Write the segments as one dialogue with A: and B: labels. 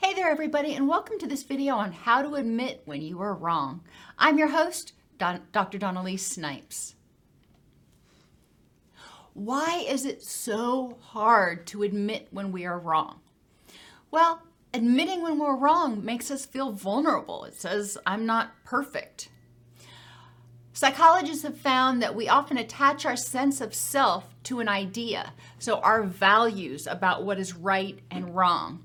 A: Hey there, everybody, and welcome to this video on how to admit when you are wrong. I'm your host, Don- Dr. Dawn-Elise Snipes. Why is it so hard to admit when we are wrong? Well, admitting when we're wrong makes us feel vulnerable. It says, I'm not perfect. Psychologists have found that we often attach our sense of self to an idea, so our values about what is right and wrong.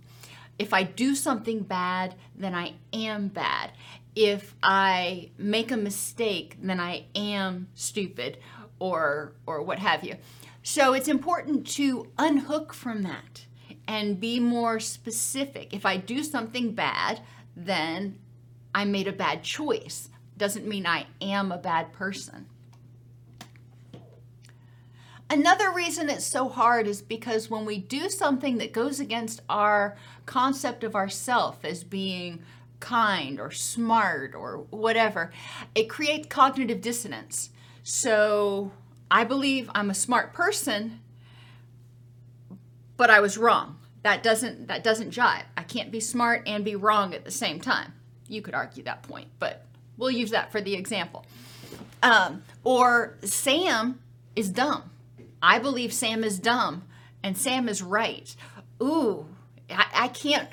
A: If I do something bad, then I am bad. If I make a mistake, then I am stupid or or what have you. So it's important to unhook from that and be more specific. If I do something bad, then I made a bad choice. Doesn't mean I am a bad person. Another reason it's so hard is because when we do something that goes against our concept of ourself as being kind or smart or whatever, it creates cognitive dissonance. So I believe I'm a smart person, but I was wrong. That doesn't that doesn't jive. I can't be smart and be wrong at the same time. You could argue that point, but we'll use that for the example. Um, or Sam is dumb. I believe Sam is dumb and Sam is right. Ooh, I, I can't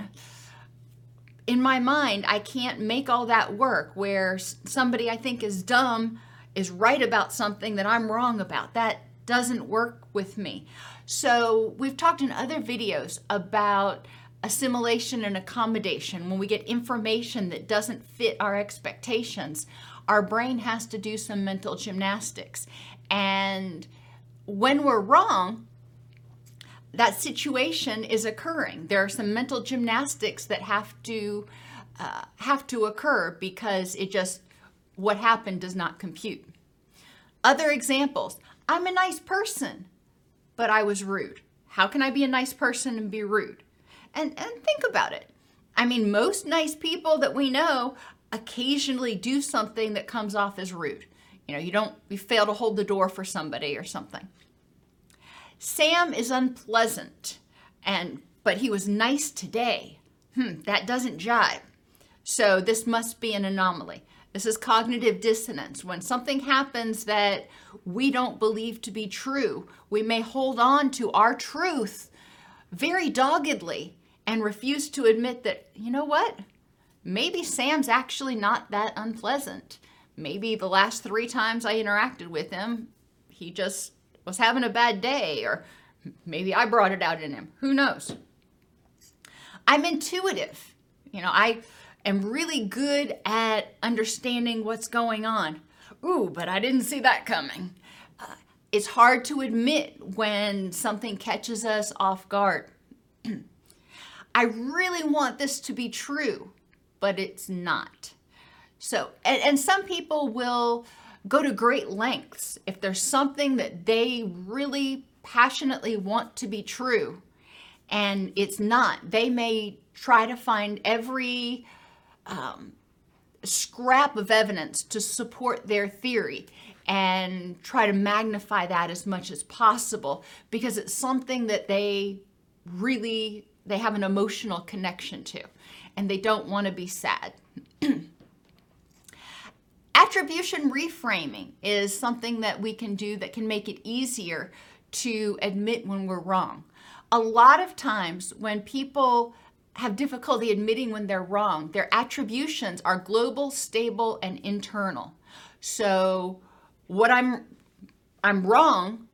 A: in my mind, I can't make all that work where somebody I think is dumb is right about something that I'm wrong about. That doesn't work with me. So, we've talked in other videos about assimilation and accommodation. When we get information that doesn't fit our expectations, our brain has to do some mental gymnastics. And when we're wrong, that situation is occurring. There are some mental gymnastics that have to uh, have to occur because it just what happened does not compute. Other examples: I'm a nice person, but I was rude. How can I be a nice person and be rude? And and think about it. I mean, most nice people that we know occasionally do something that comes off as rude. You know, you don't you fail to hold the door for somebody or something. Sam is unpleasant, and but he was nice today. Hmm, that doesn't jive. So this must be an anomaly. This is cognitive dissonance. When something happens that we don't believe to be true, we may hold on to our truth very doggedly and refuse to admit that, you know what? Maybe Sam's actually not that unpleasant. Maybe the last three times I interacted with him, he just was having a bad day, or maybe I brought it out in him. Who knows? I'm intuitive. You know, I am really good at understanding what's going on. Ooh, but I didn't see that coming. Uh, it's hard to admit when something catches us off guard. I really want this to be true, but it's not. So, and, and some people will go to great lengths if there's something that they really passionately want to be true and it's not. They may try to find every um, scrap of evidence to support their theory and try to magnify that as much as possible because it's something that they really they have an emotional connection to and they don't want to be sad Attribution reframing is something that we can do that can make it easier to admit when we're wrong. a lot of times when people have difficulty admitting when they're wrong, their attributions are global, stable, and internal. So what I'm I'm wrong,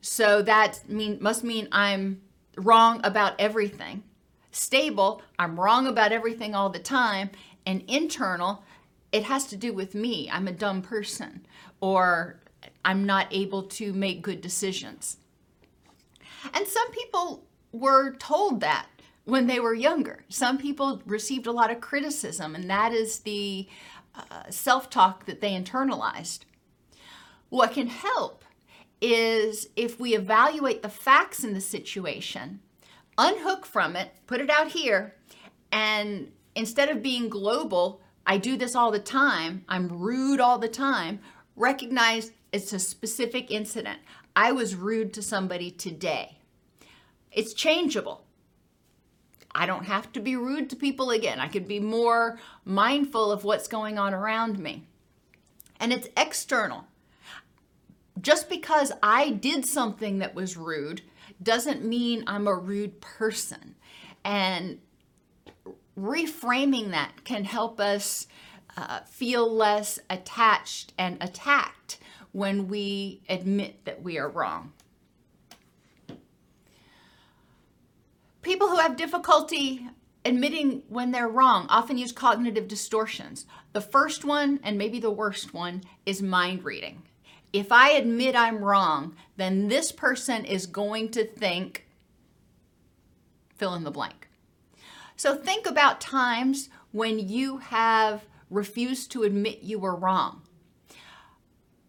A: so that mean must mean I'm wrong about everything. Stable, I'm wrong about everything all the time, and internal, it has to do with me. I'm a dumb person or I'm not able to make good decisions. And some people were told that when they were younger. Some people received a lot of criticism, and that is the uh, self talk that they internalized. What can help is if we evaluate the facts in the situation, unhook from it, put it out here, and instead of being global, I do this all the time, I'm rude all the time, recognize it's a specific incident. I was rude to somebody today. It's changeable. I don't have to be rude to people again. I could be more mindful of what's going on around me. And it's external. Just because I did something that was rude doesn't mean I'm a rude person. And reframing that can help us uh, feel less attached and attacked when we admit that we are wrong. People who have difficulty admitting when they're wrong often use cognitive distortions. The first one, and maybe the worst one, is mind reading. If I admit I'm wrong, then this person is going to think fill in the blank. So think about times when you have refused to admit you were wrong.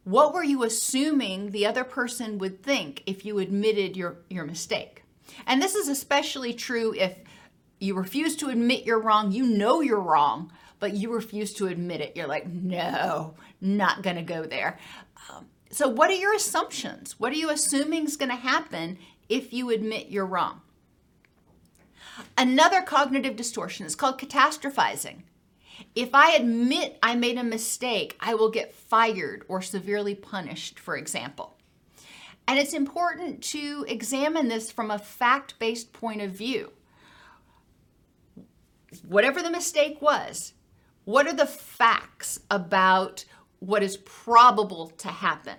A: What were you assuming the other person would think if you admitted your, your mistake? And this is especially true if you refuse to admit you're wrong, you know you're wrong, but you refuse to admit it. You're like, no, not gonna go there. Um, so, what are your assumptions? What are you assuming is gonna happen if you admit you're wrong? Another cognitive distortion is called catastrophizing. If I admit I made a mistake, I will get fired or severely punished, for example. And it's important to examine this from a fact based point of view. Whatever the mistake was, what are the facts about what is probable to happen?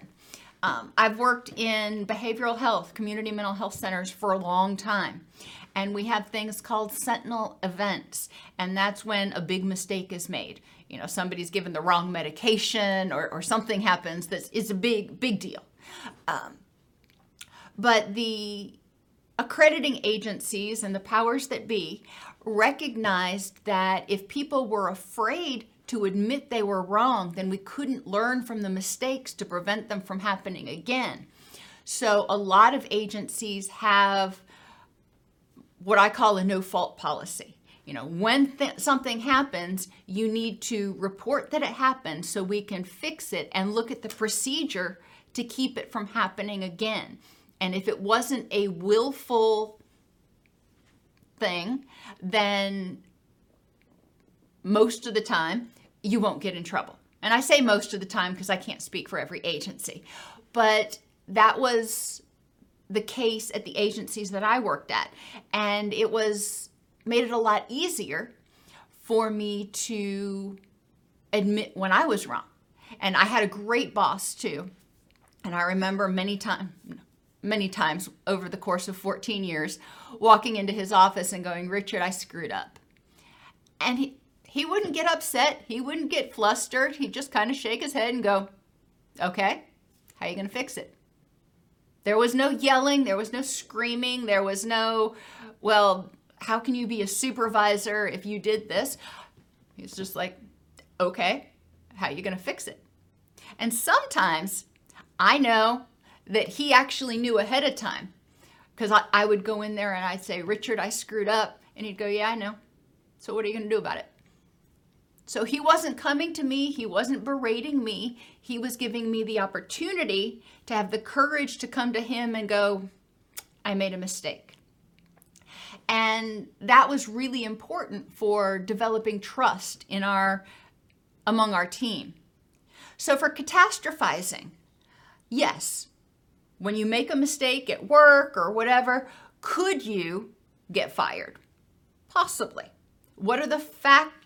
A: Um, I've worked in behavioral health, community mental health centers for a long time and we have things called sentinel events and that's when a big mistake is made you know somebody's given the wrong medication or, or something happens that is a big big deal um, but the accrediting agencies and the powers that be recognized that if people were afraid to admit they were wrong, then we couldn't learn from the mistakes to prevent them from happening again. So, a lot of agencies have what I call a no fault policy. You know, when th- something happens, you need to report that it happened so we can fix it and look at the procedure to keep it from happening again. And if it wasn't a willful thing, then most of the time you won't get in trouble. And I say most of the time because I can't speak for every agency. But that was the case at the agencies that I worked at. And it was made it a lot easier for me to admit when I was wrong. And I had a great boss too. And I remember many times many times over the course of 14 years walking into his office and going, "Richard, I screwed up." And he he wouldn't get upset, he wouldn't get flustered. He'd just kind of shake his head and go, "Okay, how are you going to fix it?" There was no yelling, there was no screaming, there was no, well, how can you be a supervisor if you did this? He's just like, okay, how are you going to fix it? And sometimes I know that he actually knew ahead of time because I, I, would go in there and I'd say, Richard, I screwed up. And he'd go, Yeah, I know. So what are you going to do about it? So he wasn't coming to me, he wasn't berating me. He was giving me the opportunity to have the courage to come to him and go, I made a mistake. And that was really important for developing trust in our among our team. So for catastrophizing, yes, when you make a mistake at work or whatever, Could you get fired? Possibly. What are the facts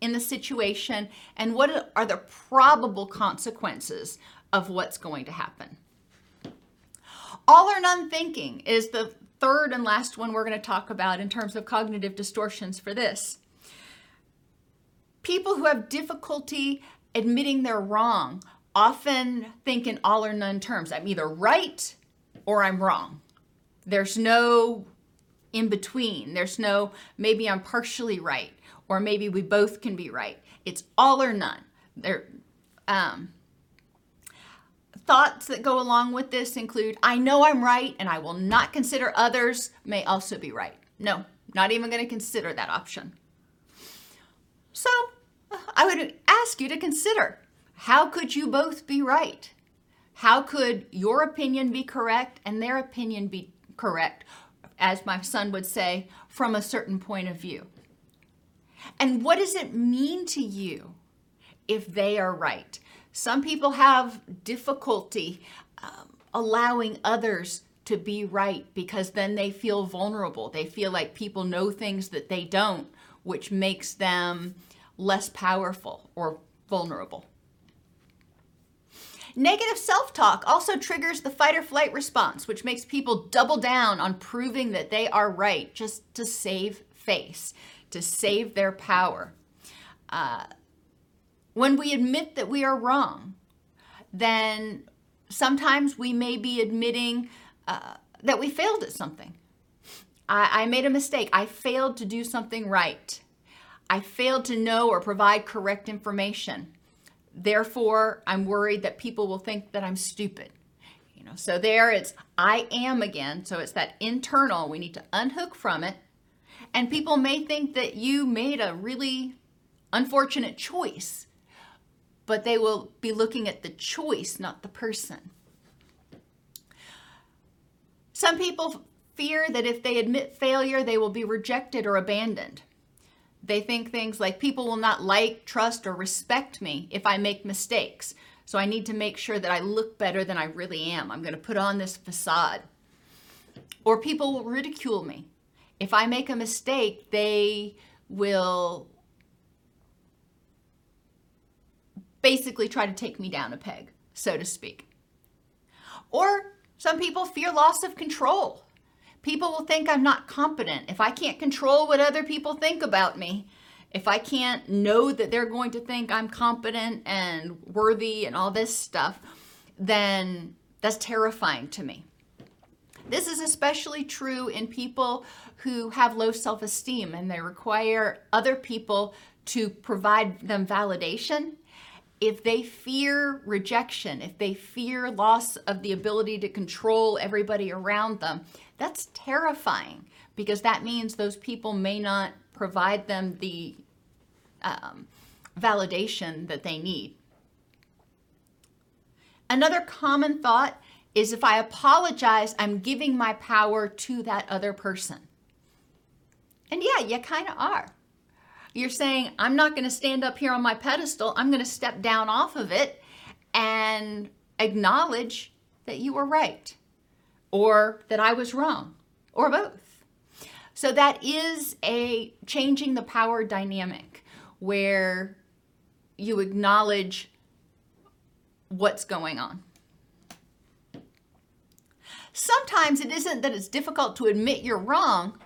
A: in the situation and what are the probable consequences of what's going to happen? All or none thinking is the third and last one we're going to talk about in terms of cognitive distortions for this. People who have difficulty admitting they're wrong often think in all or none terms. I'm either right or I'm wrong. There's no in between. There's no maybe I'm partially right or maybe we both can be right. It's all or none. There, um, thoughts that go along with this include I know I'm right and I will not consider others may also be right. No, not even going to consider that option. So I would ask you to consider how could you both be right? How could your opinion be correct and their opinion be correct, as my son would say, from a certain point of view? And what does it mean to you if they are right? Some people have difficulty um, allowing others to be right because then they feel vulnerable. They feel like people know things that they don't, which makes them less powerful or vulnerable. Negative self talk also triggers the fight or flight response, which makes people double down on proving that they are right just to save face, to save their power. Uh, when we admit that we are wrong, then sometimes we may be admitting uh, that we failed at something. I, I made a mistake. I failed to do something right. I failed to know or provide correct information. Therefore, I'm worried that people will think that I'm stupid. You know, so there it's I am again. So it's that internal. We need to unhook from it. And people may think that you made a really unfortunate choice, but they will be looking at the choice, not the person. Some people fear that if they admit failure, they will be rejected or abandoned. They think things like people will not like, trust, or respect me if I make mistakes. So I need to make sure that I look better than I really am. I'm going to put on this facade. Or people will ridicule me. If I make a mistake, they will basically try to take me down a peg, so to speak. Or some people fear loss of control. People will think I'm not competent. If I can't control what other people think about me, if I can't know that they're going to think I'm competent and worthy and all this stuff, then that's terrifying to me. This is especially true in people who have low self esteem and they require other people to provide them validation. If they fear rejection, if they fear loss of the ability to control everybody around them, that's terrifying because that means those people may not provide them the um, validation that they need. Another common thought is if I apologize, I'm giving my power to that other person. And yeah, you kind of are. You're saying, I'm not going to stand up here on my pedestal, I'm going to step down off of it and acknowledge that you were right or that I was wrong, or both. So that is a changing the power dynamic where you acknowledge what's going on. Sometimes it isn't that it's difficult to admit you're wrong,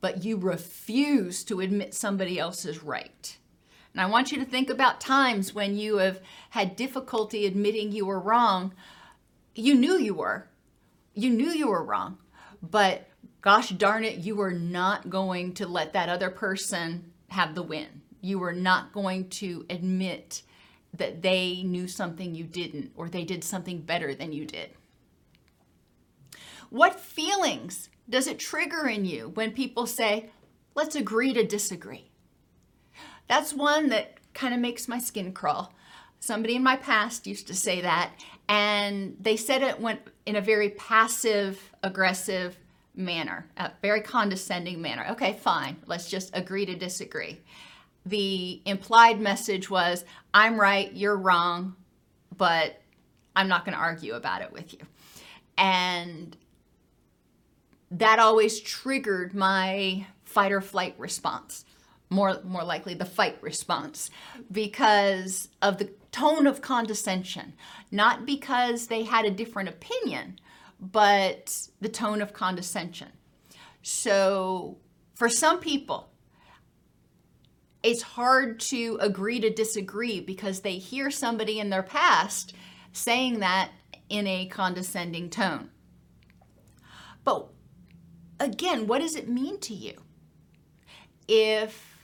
A: but you refuse to admit somebody else is right. And I want you to think about times when you have had difficulty admitting you were wrong. You knew you were, you knew you were wrong, but gosh darn it, you were not going to let that other person have the win. You were not going to admit that they knew something you didn't or they did something better than you did. What feelings does it trigger in you when people say, let's agree to disagree? That's one that kind of makes my skin crawl. Somebody in my past used to say that, and they said it went in a very passive aggressive manner, a very condescending manner. Okay, fine, let's just agree to disagree. The implied message was, I'm right, you're wrong, but I'm not going to argue about it with you. And that always triggered my fight or flight response. More, more likely the fight response because of the tone of condescension, not because they had a different opinion, but the tone of condescension. So, for some people, it's hard to agree to disagree because they hear somebody in their past saying that in a condescending tone. But again, what does it mean to you? If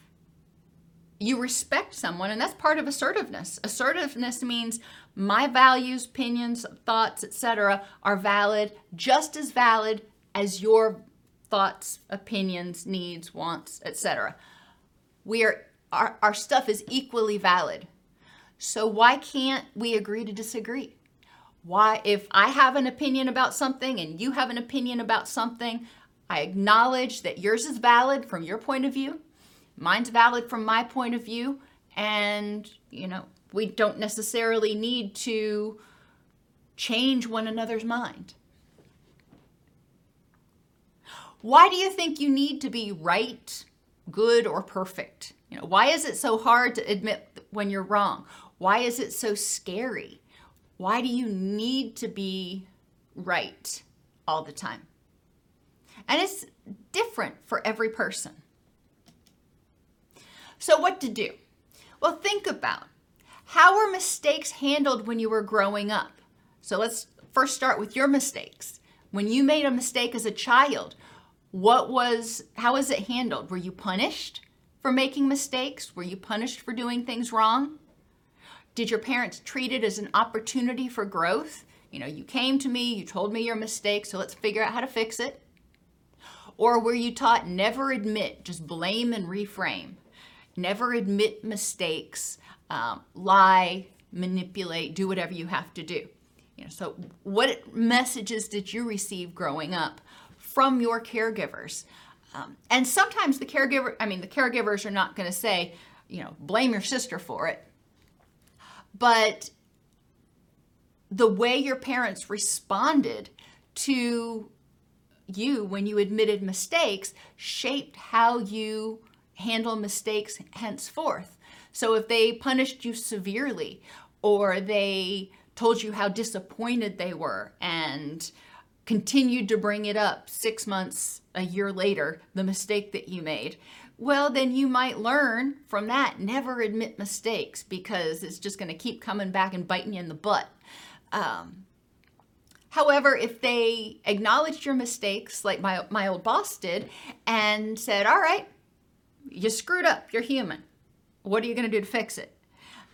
A: you respect someone, and that's part of assertiveness. Assertiveness means my values, opinions, thoughts, etc., are valid, just as valid as your thoughts, opinions, needs, wants, etc. We are our, our stuff is equally valid. So why can't we agree to disagree? Why if I have an opinion about something and you have an opinion about something, I acknowledge that yours is valid from your point of view, mine's valid from my point of view, and you know, we don't necessarily need to change one another's mind. Why do you think you need to be right, good, or perfect? You know, why is it so hard to admit when you're wrong? Why is it so scary? Why do you need to be right all the time? And it's different for every person. So, what to do? Well, think about how were mistakes handled when you were growing up? So, let's first start with your mistakes. When you made a mistake as a child, what was how was it handled? Were you punished? for making mistakes? Were you punished for doing things wrong? Did your parents treat it as an opportunity for growth? You know, you came to me, you told me your mistake, so let's figure out how to fix it. Or were you taught never admit, just blame and reframe? Never admit mistakes, um, lie, manipulate, do whatever you have to do. You know, so what messages did you receive growing up from your caregivers? Um, and sometimes the caregiver, I mean, the caregivers are not going to say, you know, blame your sister for it. But the way your parents responded to you when you admitted mistakes shaped how you handle mistakes henceforth. So if they punished you severely or they told you how disappointed they were and continued to bring it up six months, a year later, the mistake that you made, well, then you might learn from that. Never admit mistakes because it's just going to keep coming back and biting you in the butt. Um, however, if they acknowledged your mistakes, like my, my old boss did, and said, All right, you screwed up, you're human. What are you going to do to fix it?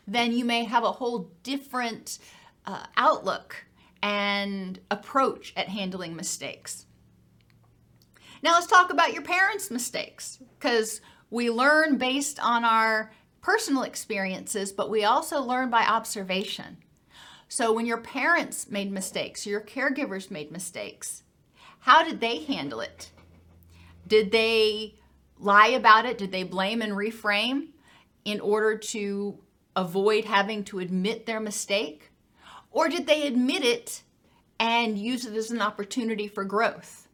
A: Then you may have a whole different uh, outlook and approach at handling mistakes. Now, let's talk about your parents' mistakes because we learn based on our personal experiences, but we also learn by observation. So, when your parents made mistakes, your caregivers made mistakes, how did they handle it? Did they lie about it? Did they blame and reframe in order to avoid having to admit their mistake? Or did they admit it and use it as an opportunity for growth?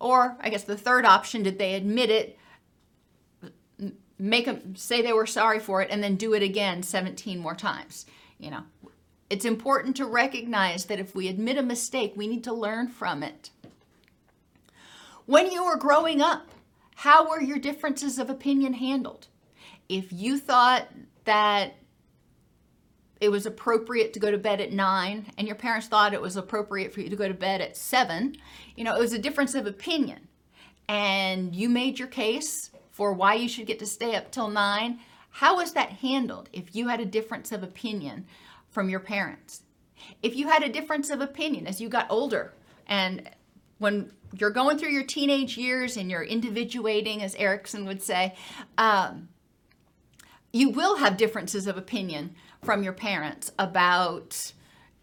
A: Or, I guess the third option, did they admit it, make them say they were sorry for it, and then do it again 17 more times? You know, it's important to recognize that if we admit a mistake, we need to learn from it. When you were growing up, how were your differences of opinion handled? If you thought that it was appropriate to go to bed at nine and your parents thought it was appropriate for you to go to bed at seven, you know, it was a difference of opinion. And you made your case for why you should get to stay up till nine. How was that handled if you had a difference of opinion from your parents? If you had a difference of opinion as you got older and when you're going through your teenage years and you're individuating, as Erikson would say, um, you will have differences of opinion from your parents about,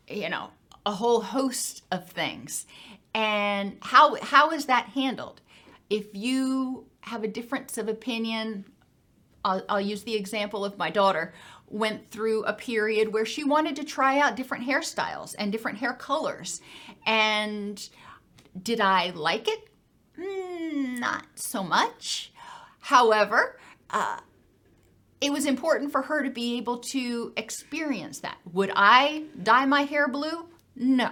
A: you know, a whole host of things. And how how is that handled? If you have a difference of opinion, I'll, I'll use the example of my daughter went through a period where she wanted to try out different hairstyles and different hair colors and did I like it? Mm, not so much. However, uh, it was important for her to be able to experience that. Would I dye my hair blue? No.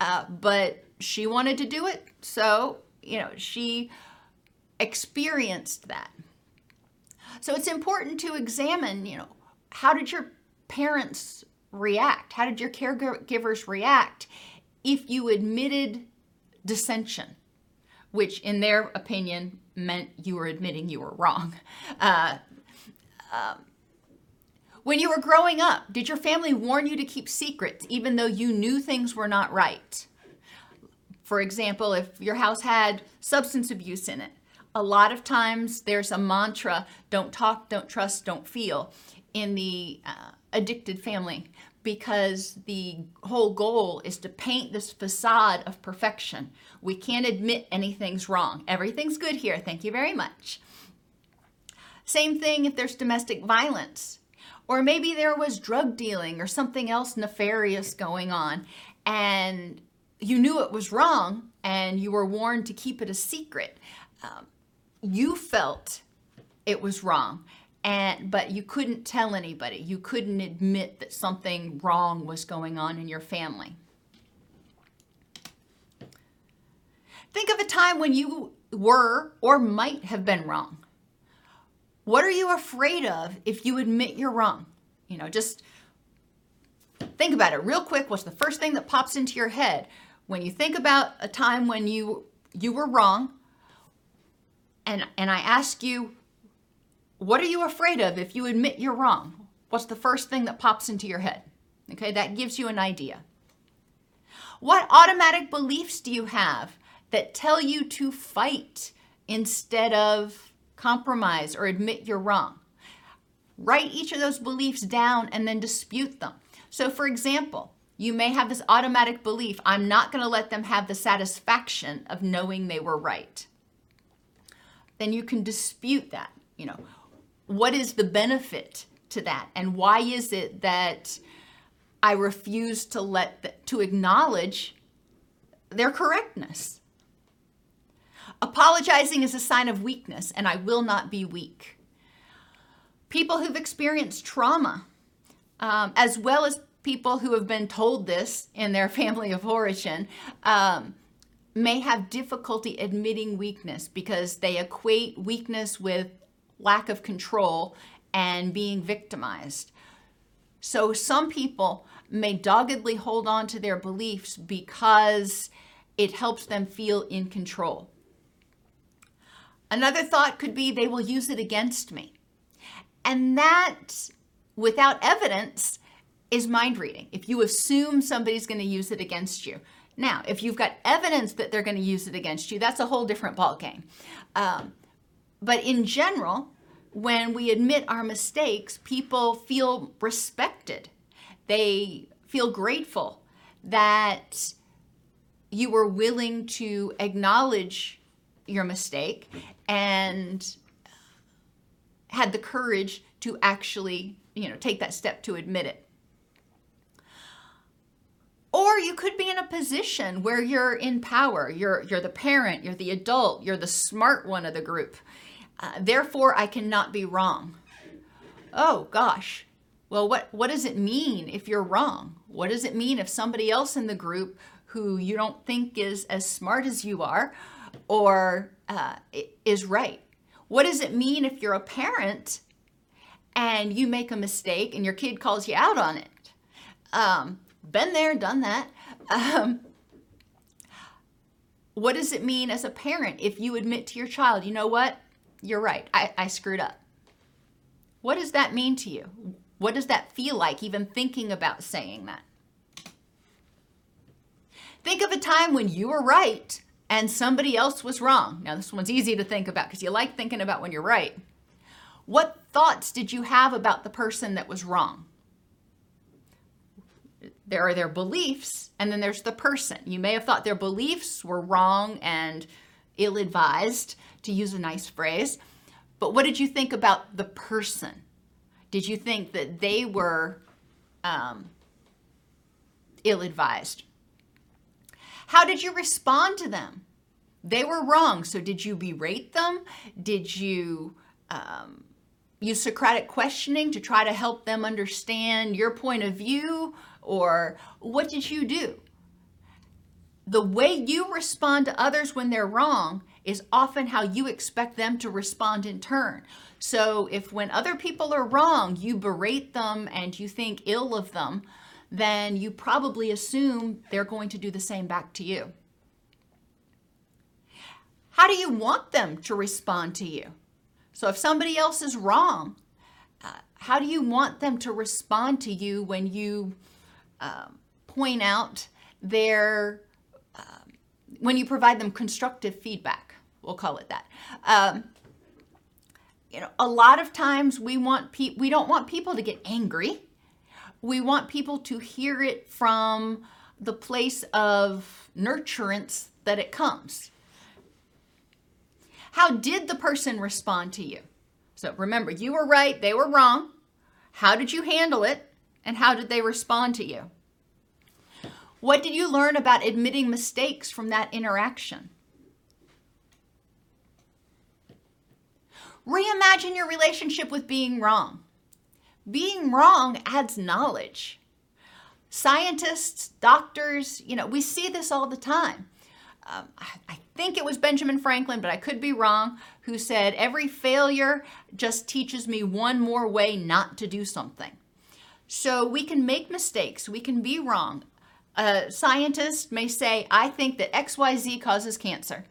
A: Uh, but she wanted to do it, so, you know, she experienced that. So it's important to examine, you know, how did your parents react? How did your caregivers react if you admitted dissension, which in their opinion meant you were admitting you were wrong? Uh, um, when you were growing up, did your family warn you to keep secrets even though you knew things were not right? For example, if your house had substance abuse in it, a lot of times there's a mantra don't talk, don't trust, don't feel in the uh, addicted family because the whole goal is to paint this facade of perfection. We can't admit anything's wrong. Everything's good here. Thank you very much. Same thing if there's domestic violence. Or maybe there was drug dealing or something else nefarious going on, and you knew it was wrong and you were warned to keep it a secret. Um, you felt it was wrong and but you couldn't tell anybody. You couldn't admit that something wrong was going on in your family. Think of a time when you were or might have been wrong. What are you afraid of if you admit you're wrong? You know just think about it real quick. What's the first thing that pops into your head? When you think about a time when you you were wrong and and I ask you what are you afraid of if you admit you're wrong? What's the first thing that pops into your head? Okay, that gives you an idea. What automatic beliefs do you have that tell you to fight instead of compromise or admit you're wrong? Write each of those beliefs down and then dispute them. So, for example, you may have this automatic belief I'm not going to let them have the satisfaction of knowing they were right. Then you can dispute that. You know, what is the benefit to that? And why is it that i refuse to let the, to acknowledge their correctness? Apologizing is a sign of weakness and i will not be weak. People who've experienced trauma um, as well as people who have been told this in their family of origin um, may have difficulty admitting weakness because they equate weakness with lack of control, and being victimized. So some people may doggedly hold on to their beliefs because it helps them feel in control. Another thought could be they will use it against me. And that, without evidence, is mind reading. If you assume somebody's going to use it against you. Now, if you've got evidence that they're going to use it against you, that's a whole different ballgame. Um, but in general, when we admit our mistakes, people feel respected. They feel grateful that you were willing to acknowledge your mistake and had the courage to actually, you know, take that step to admit it. Or you could be in a position where you're in power. You're you're the parent, you're the adult, you're the smart one of the group. Uh, therefore, I cannot be wrong. Oh gosh. Well, what what does it mean if you're wrong? What does it mean if somebody else in the group who you don't think is as smart as you are, or uh, is right? What does it mean if you're a parent and you make a mistake and your kid calls you out on it? Um, been there, done that. Um, what does it mean as a parent if you admit to your child, you know what? You're right, I, I screwed up. What does that mean to you? What does that feel like, even thinking about saying that? Think of a time when you were right and somebody else was wrong. Now, this one's easy to think about because you like thinking about when you're right. What thoughts did you have about the person that was wrong? there are their beliefs and then there's the person. You may have thought their beliefs were wrong and ill advised, to use a nice phrase. But what did you think about the person? Did you think that they were um, ill advised? How did you respond to them? They were wrong. So did you berate them? Did you um, use Socratic questioning to try to help them understand your point of view? Or what did you do? The way you respond to others when they're wrong is often how you expect them to respond in turn. So if when other people are wrong, you berate them and you think ill of them, then you probably assume they're going to do the same back to you. How do you want them to respond to you? So if somebody else is wrong, uh, how do you want them to respond to you when you uh, point out their, when you provide them constructive feedback? We'll call it that. Um, you know, a lot of times we want pe- we don't want people to get angry. We want people to hear it from the place of nurturance that it comes. How did the person respond to you? So remember, you were right, they were wrong. How did you handle it? And how did they respond to you? What did you learn about admitting mistakes from that interaction? Reimagine your relationship with being wrong. Being wrong adds knowledge. Scientists, doctors, you know, we see this all the time. Um, I think it was Benjamin Franklin, but I could be wrong, who said, Every failure just teaches me one more way not to do something. So we can make mistakes, we can be wrong. A scientist may say, I think that XYZ causes cancer.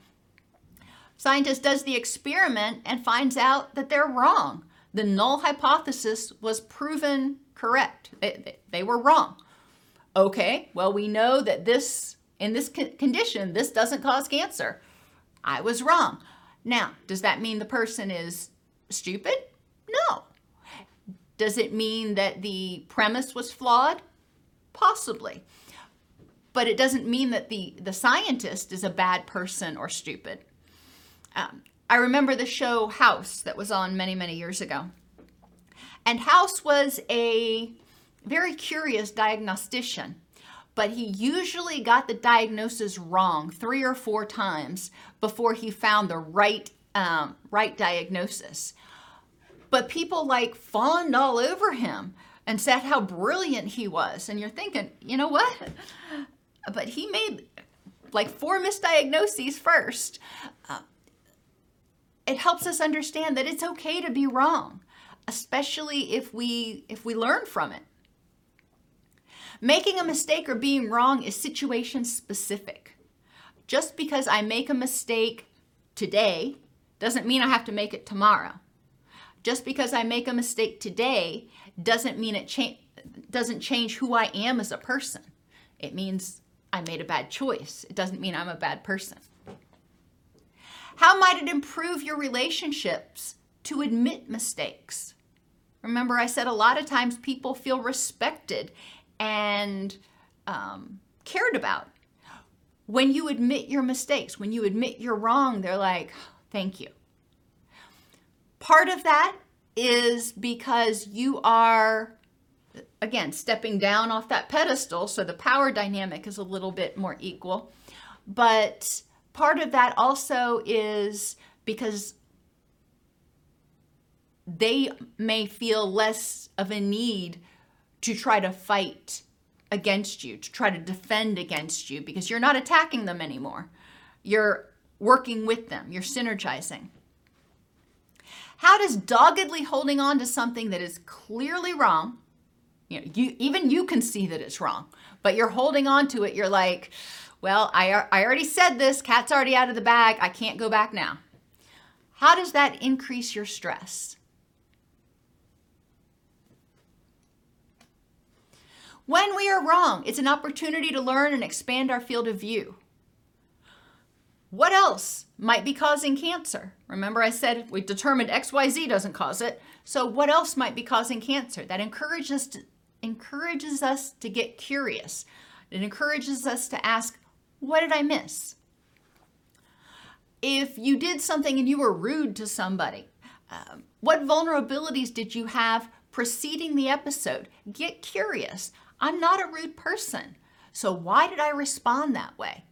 A: Scientist does the experiment and finds out that they're wrong. The null hypothesis was proven correct. They, they were wrong. Okay, well, we know that this in this condition, this doesn't cause cancer. I was wrong. Now, does that mean the person is stupid? No. Does it mean that the premise was flawed? Possibly. But it doesn't mean that the, the scientist is a bad person or stupid. Um, I remember the show House that was on many, many years ago. And House was a very curious diagnostician but he usually got the diagnosis wrong three or four times before he found the right um, right diagnosis. But people like fawned all over him and said how brilliant he was, and you're thinking, you know what? But he made like four misdiagnoses first. Uh, it helps us understand that it's okay to be wrong, especially if we if we learn from it. Making a mistake or being wrong is situation specific. Just because I make a mistake today doesn't mean I have to make it tomorrow. Just because I make a mistake today doesn't mean it cha- doesn't change who I am as a person. It means I made a bad choice. It doesn't mean I'm a bad person. How might it improve your relationships to admit mistakes? Remember, I said a lot of times people feel respected and um, cared about. When you admit your mistakes, when you admit you're wrong, they're like, thank you. Part of that is because you are, again, stepping down off that pedestal, so the power dynamic is a little bit more equal. But part of that also is because they may feel less of a need to try to fight against you, to try to defend against you, because you're not attacking them anymore. You're working with them, you're synergizing. How does doggedly holding on to something that is clearly wrong, you know, you even you can see that it's wrong, but you're holding on to it, you're like, well, I, I already said this, cat's already out of the bag, I can't go back now. How does that increase your stress? When we are wrong, it's an opportunity to learn and expand our field of view. What else might be causing cancer? Remember, I said we determined XYZ doesn't cause it. So, what else might be causing cancer? That encourages, us encourages us to get curious. It encourages us to ask, What did I miss? If you did something and you were rude to somebody, um, what vulnerabilities did you have preceding the episode? Get curious. I'm not a rude person. So why did I respond that way?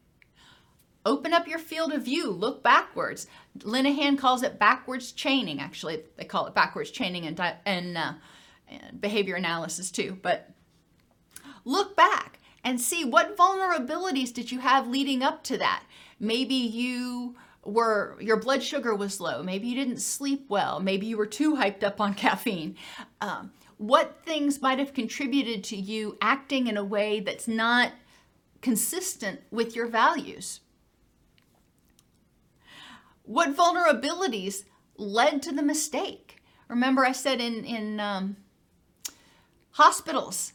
A: Open up your field of view, look backwards. Linehan calls it backwards chaining. Actually, they call it backwards chaining and, and, uh, behavior analysis too. But look back and see what vulnerabilities did you have leading up to that. Maybe you were your blood sugar was low. Maybe you didn't sleep well. Maybe you were too hyped up on caffeine. Um, what things might have contributed to you acting in a way that's not consistent with your values? What vulnerabilities led to the mistake? Remember, I said in in um, hospitals,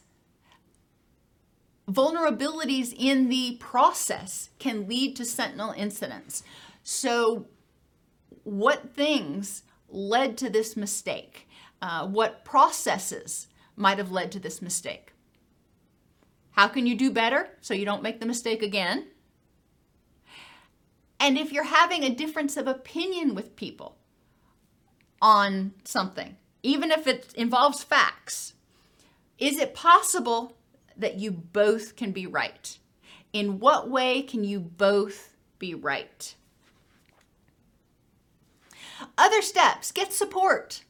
A: vulnerabilities in the process can lead to sentinel incidents. So, what things led to this mistake? Uh, what processes might have led to this mistake? How can you do better so you don't make the mistake again? And if you're having a difference of opinion with people on something, even if it involves facts, is it possible that you both can be right? In what way can you both be right? Other steps get support.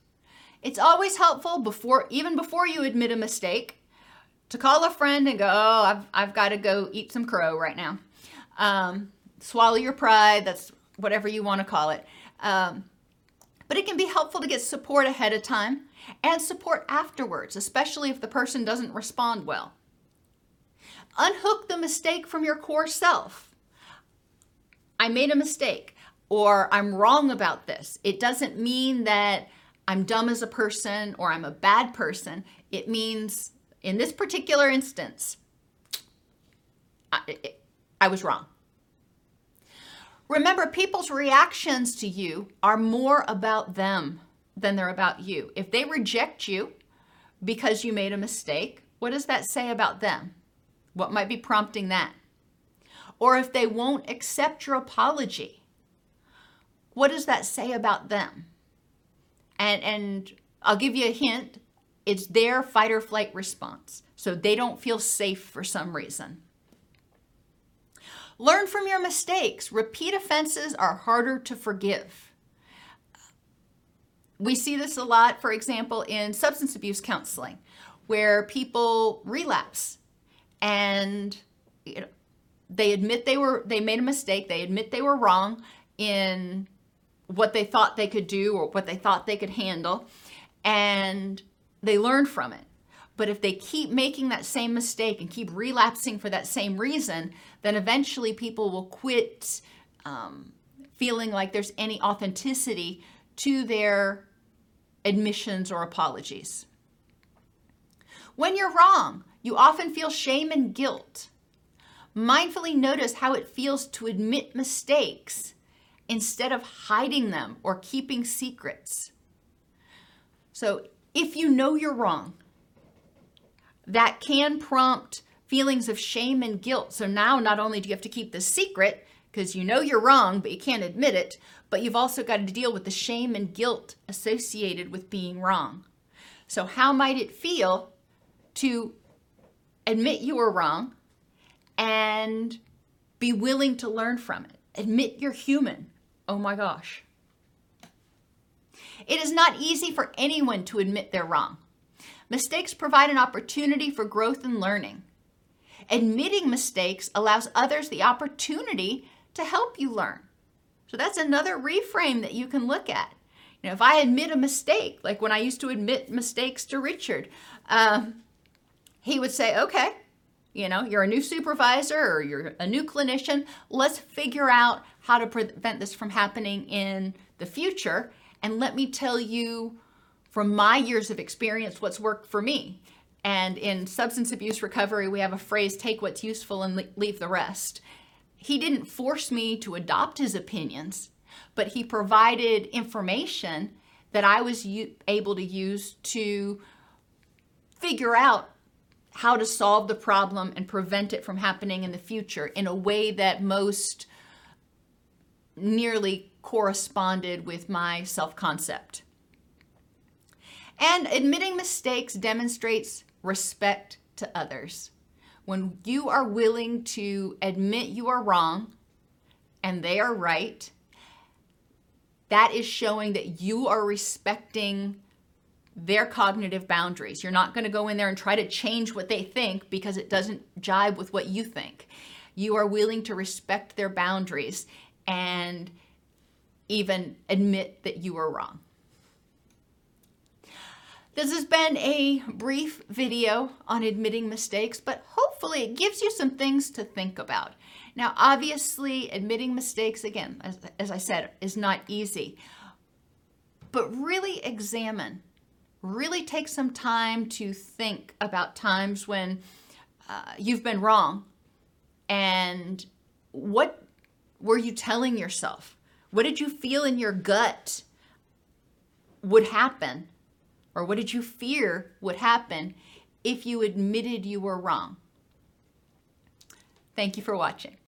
A: It's always helpful before, even before you admit a mistake, to call a friend and go, Oh, I've, I've got to go eat some crow right now. Um, swallow your pride, that's whatever you want to call it. Um, but it can be helpful to get support ahead of time and support afterwards, especially if the person doesn't respond well. Unhook the mistake from your core self. I made a mistake or I'm wrong about this. It doesn't mean that I'm dumb as a person or I'm a bad person. It means, in this particular instance, I, I was wrong. Remember, people's reactions to you are more about them than they're about you. If they reject you because you made a mistake, what does that say about them? What might be prompting that? Or if they won't accept your apology, what does that say about them? And and I'll give you a hint. It's their fight or flight response. So they don't feel safe for some reason. Learn from your mistakes. Repeat offenses are harder to forgive. We see this a lot, for example, in substance abuse counseling, where people relapse and you know, they admit they were they made a mistake, they admit they were wrong in what they thought they could do or what they thought they could handle, and they learn from it. But if they keep making that same mistake and keep relapsing for that same reason, then eventually people will quit um, feeling like there's any authenticity to their admissions or apologies. When you're wrong, you often feel shame and guilt. Mindfully notice how it feels to admit mistakes instead of hiding them or keeping secrets. So, if you know you're wrong, that can prompt feelings of shame and guilt. So now not only do you have to keep the secret because you know you're wrong, but you can't admit it, but you've also got to deal with the shame and guilt associated with being wrong. So, how might it feel to admit you were wrong and be willing to learn from it? Admit you're human. Oh my gosh. It is not easy for anyone to admit they're wrong. Mistakes provide an opportunity for growth and learning. Admitting mistakes allows others the opportunity to help you learn. So that's another reframe that you can look at. You know, if I admit a mistake, like when I used to admit mistakes to Richard, um, he would say, "Okay, you know, you're a new supervisor or you're a new clinician. Let's figure out how to prevent this from happening in the future. And let me tell you from my years of experience what's worked for me. And in substance abuse recovery, we have a phrase take what's useful and leave the rest. He didn't force me to adopt his opinions, but he provided information that I was able to use to figure out how to solve the problem and prevent it from happening in the future in a way that most nearly corresponded with my self concept. And admitting mistakes demonstrates respect to others. When you are willing to admit you are wrong and they are right, that is showing that you are respecting their cognitive boundaries. You're not going to go in there and try to change what they think because it doesn't jibe with what you think. You are willing to respect their boundaries and even admit that you are wrong. This has been a brief video on admitting mistakes, but hopefully it gives you some things to think about. Now, obviously, admitting mistakes, again, as, as I said, is not easy, but really examine, really take some time to think about times when uh, you've been wrong and what were you telling yourself? What did you feel in your gut would happen? Or what did you fear would happen if you admitted you were wrong? Thank you for watching.